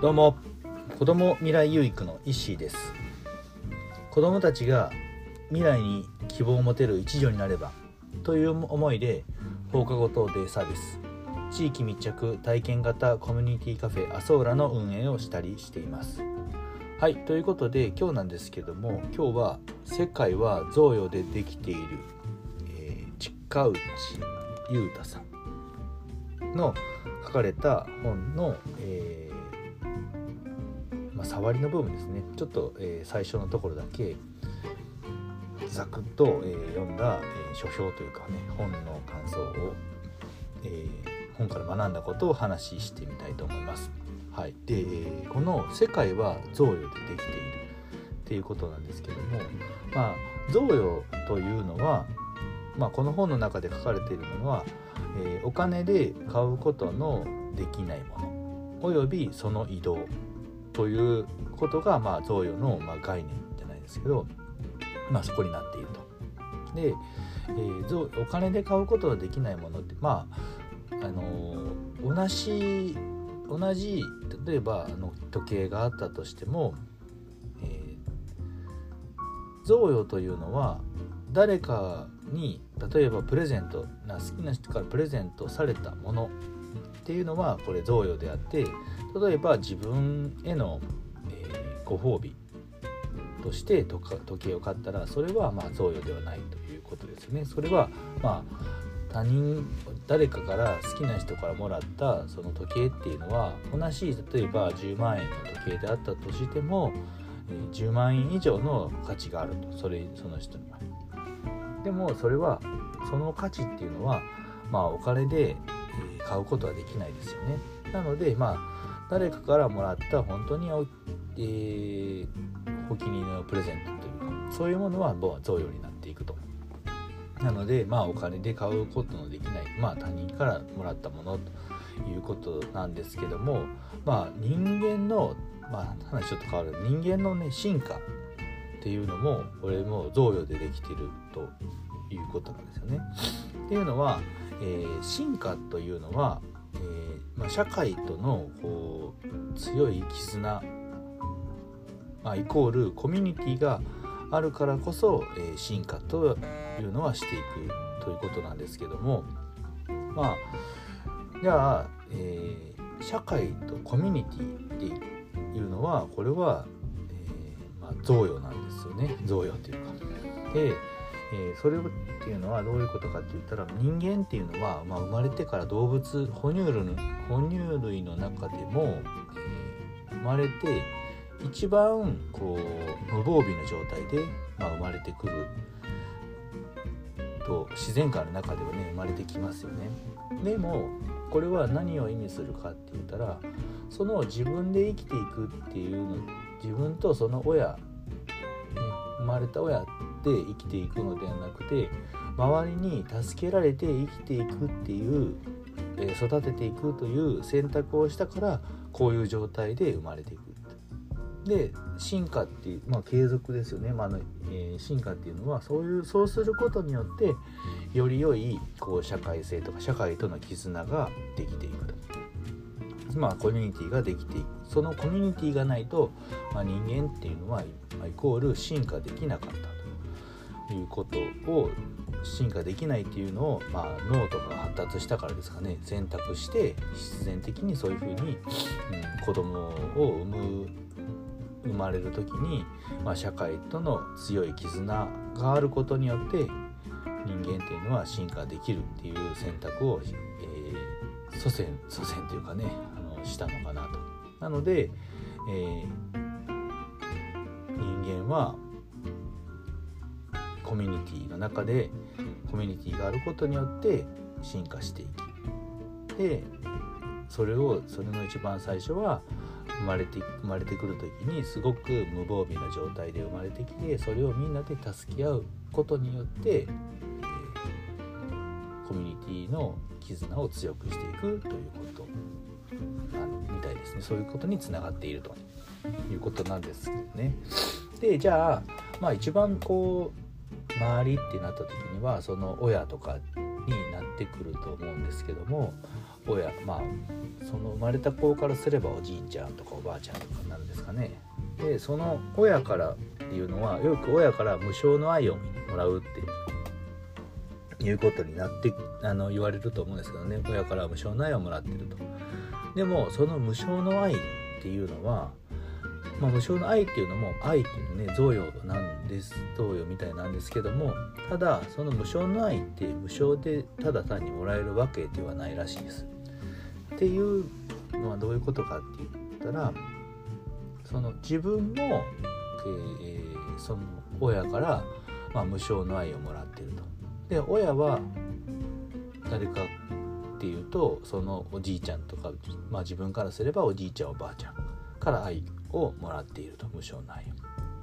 どうも。子ども未来有育の石井です。子どもたちが未来に希望を持てる一助になればという思いで放課後等デイサービス。地域密着体験型コミュニティカフェアソーラの運営をしたりしています。はいということで今日なんですけども今日は「世界は贈与でできている」えー、近内裕太さんの書かれた本の、えーまあ、触りの部分ですねちょっと、えー、最初のところだけざくっと、えー、読んだ、えー、書評というかね本の感想を、え、本から学んだことを話してみたいと思います。はい、で、えこの「世界は贈与でできている」っていうことなんですけどもまあ贈与というのは、まあ、この本の中で書かれているものは、えお金で買うことのできないものおよびその移動ということが、まあ、贈与の、まあ、概念じゃないですけど、まあ、そこになっていると。で、えー、お金で買うことができないものってまああのー、同じ同じ例えばあの時計があったとしても、えー、贈与というのは誰かに例えばプレゼントな好きな人からプレゼントされたものっていうのはこれ贈与であって例えば自分への、えー、ご褒美として時計を買ったらそれはまあ贈与ではないということですよね。それはまあ他人誰かから好きな人からもらったその時計っていうのは同じ例えば10万円の時計であったとしても10万円以上の価値があるとそれその人には。でもそれはその価値っていうのはまあお金で買うことはできないですよね。なのでまあ誰かからもらった本当にお,、えー、お気に入りのプレゼントというかそういうものは贈与になっていくと。なのでまあお金で買うことのできない、まあ、他人からもらったものということなんですけどもまあ人間のまあ話ちょっと変わる人間のね進化っていうのもこれも贈与でできてるということなんですよね。っていうのは、えー、進化というのはえー、まあ、社会とのこう強い絆、まあ、イコールコミュニティがあるからこそ、えー、進化というのはしていくということなんですけどもまあじゃあ、え、社会とコミュニティっていうのはこれは、えま、贈与なんですよね贈与というか。でえー、それっていうのはどういうことかって言ったら人間っていうのは、まあ、生まれてから動物哺乳類の哺乳類の中でも、えー、生まれて一番こう無防備な状態で、まあ、生まれてくると自然界の中ではね生まれてきますよね。でもこれは何を意味するかって言ったらその自分で生きていくっていうの自分とその親、ね、生まれた親って生きていくのではなくて周りに助けられて生きていくっていう、えー、育てていくという選択をしたからこういう状態で生まれていく。で進化っていう、まあ、継続ですよね、まあのえー、進化っていうのはそういうそうすることによってより良いこう社会性とか社会との絆ができていくと。まあ、コミュニティができていくそのコミュニティがないと、まあ、人間っていうのはイコール進化できなかったいうことを進化できないっていうのを、まあ、脳とかが発達したからですかね選択して必然的にそういうふうに、うん、子供を産む生まれる時に、まあ、社会との強い絆があることによって人間っていうのは進化できるっていう選択を、えー、祖先祖先というかねあのしたのかなと。なので、えー、人間はコミュニティの中でコミュニティがあることによって進化していきでそれをそれの一番最初は生まれて生まれてくる時にすごく無防備な状態で生まれてきてそれをみんなで助け合うことによって、えー、コミュニティの絆を強くしていくということ。みたいですね。そういうことにつながっているということなんですけどね。でじゃあまあ一番こう周りってなった時にはその親とかになってくると思うんですけども親まあその生まれた子からすればおじいちゃんとかおばあちゃんとかになるんですかね。でその親からっていうのはよく親から無償の愛をもらうっていうことになってあの言われると思うんですけどね。親から無償の愛をもらってると。でもその無償の愛っていうのはまあ、無償の愛っていうのも愛っていうのね贈与なんです贈与みたいなんですけどもただその無償の愛って無償でただ単にもらえるわけではないらしいです。っていうのはどういうことかって言ったらその自分も、えー、その親から、まあ、無償の愛をもらってると。で親は誰かっていうとそのおじいちゃんとか、まあ、自分からすればおじいちゃんおばあちゃんから愛をもらっていると無償の愛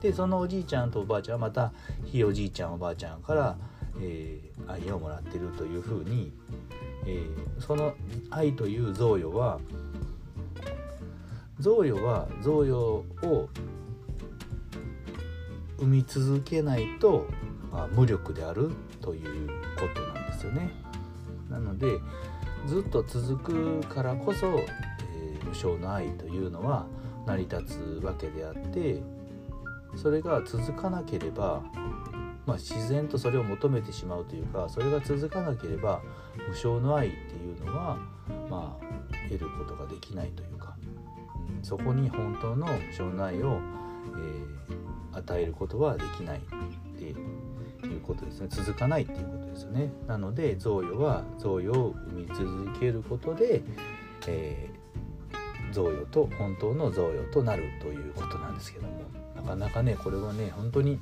でそのおじいちゃんとおばあちゃんはまたひいおじいちゃんおばあちゃんから、えー、愛をもらっているというふうに、えー、その愛という贈与は贈与は贈与を生み続けないと、まあ、無力であるということなんですよね。なのでずっと続くからこそ、えー、無償の愛というのは成り立つわけであってそれが続かなければ、まあ、自然とそれを求めてしまうというかそれが続かなければ無償の愛っていうのは、まあ、得ることができないというか、うん、そこに本当の無償の愛を、えー、与えることはできないっていうことですね続かないっていうことですよね。なので贈与は贈与を生み続けることで、え贈与と本当の贈与となるということなんですけども。なかなかねこれはね本当に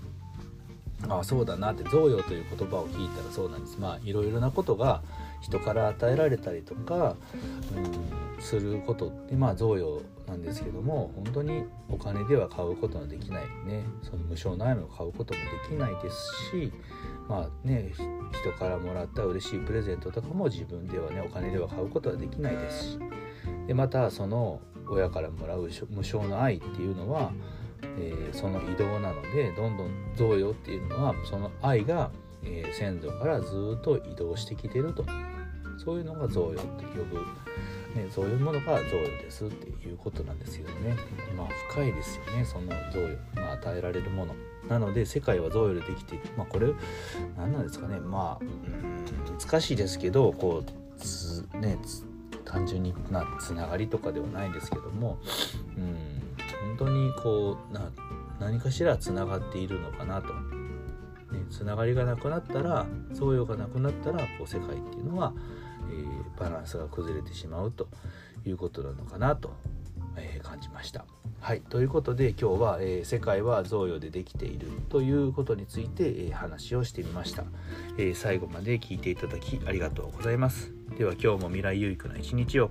ああそうだなって贈与という言葉を聞いたらそうなんです。まあいろいろなことが人から与えられたりとか、うん、することってまあ贈与なんですけども本当にお金では買うことのできないね。その無償の愛を買うこともできないですしまあね人からもらった嬉しいプレゼントとかも自分ではねお金では買うことはできないですし。でまたその親からもらう無償の愛っていうのは、えー、その移動なのでどんどん贈与っていうのはその愛が、えー、先祖からずっと移動してきてると。そういうのが贈与って呼ぶ、ね、そういうものが贈与ですっていうことなんですけどね。まあ深いですよねその贈与、まあ、与えられるもの。なので世界は贈与でできている。まあこれ何なんですかね。まあ難しいですけどこうね単純になつながりとかではないですけども、うん、本当にこうな何かしらつながっているのかなと。ね、つながりがなくなったら贈与がなくなったらこう世界っていうのは、えー、バランスが崩れてしまうということなのかなと、えー、感じました。はい、ということで今日は、えー、世界は贈与でできているということについて、えー、話をしてみました、えー、最後まで聞いていただきありがとうございます。では今日も未来有益な一日を。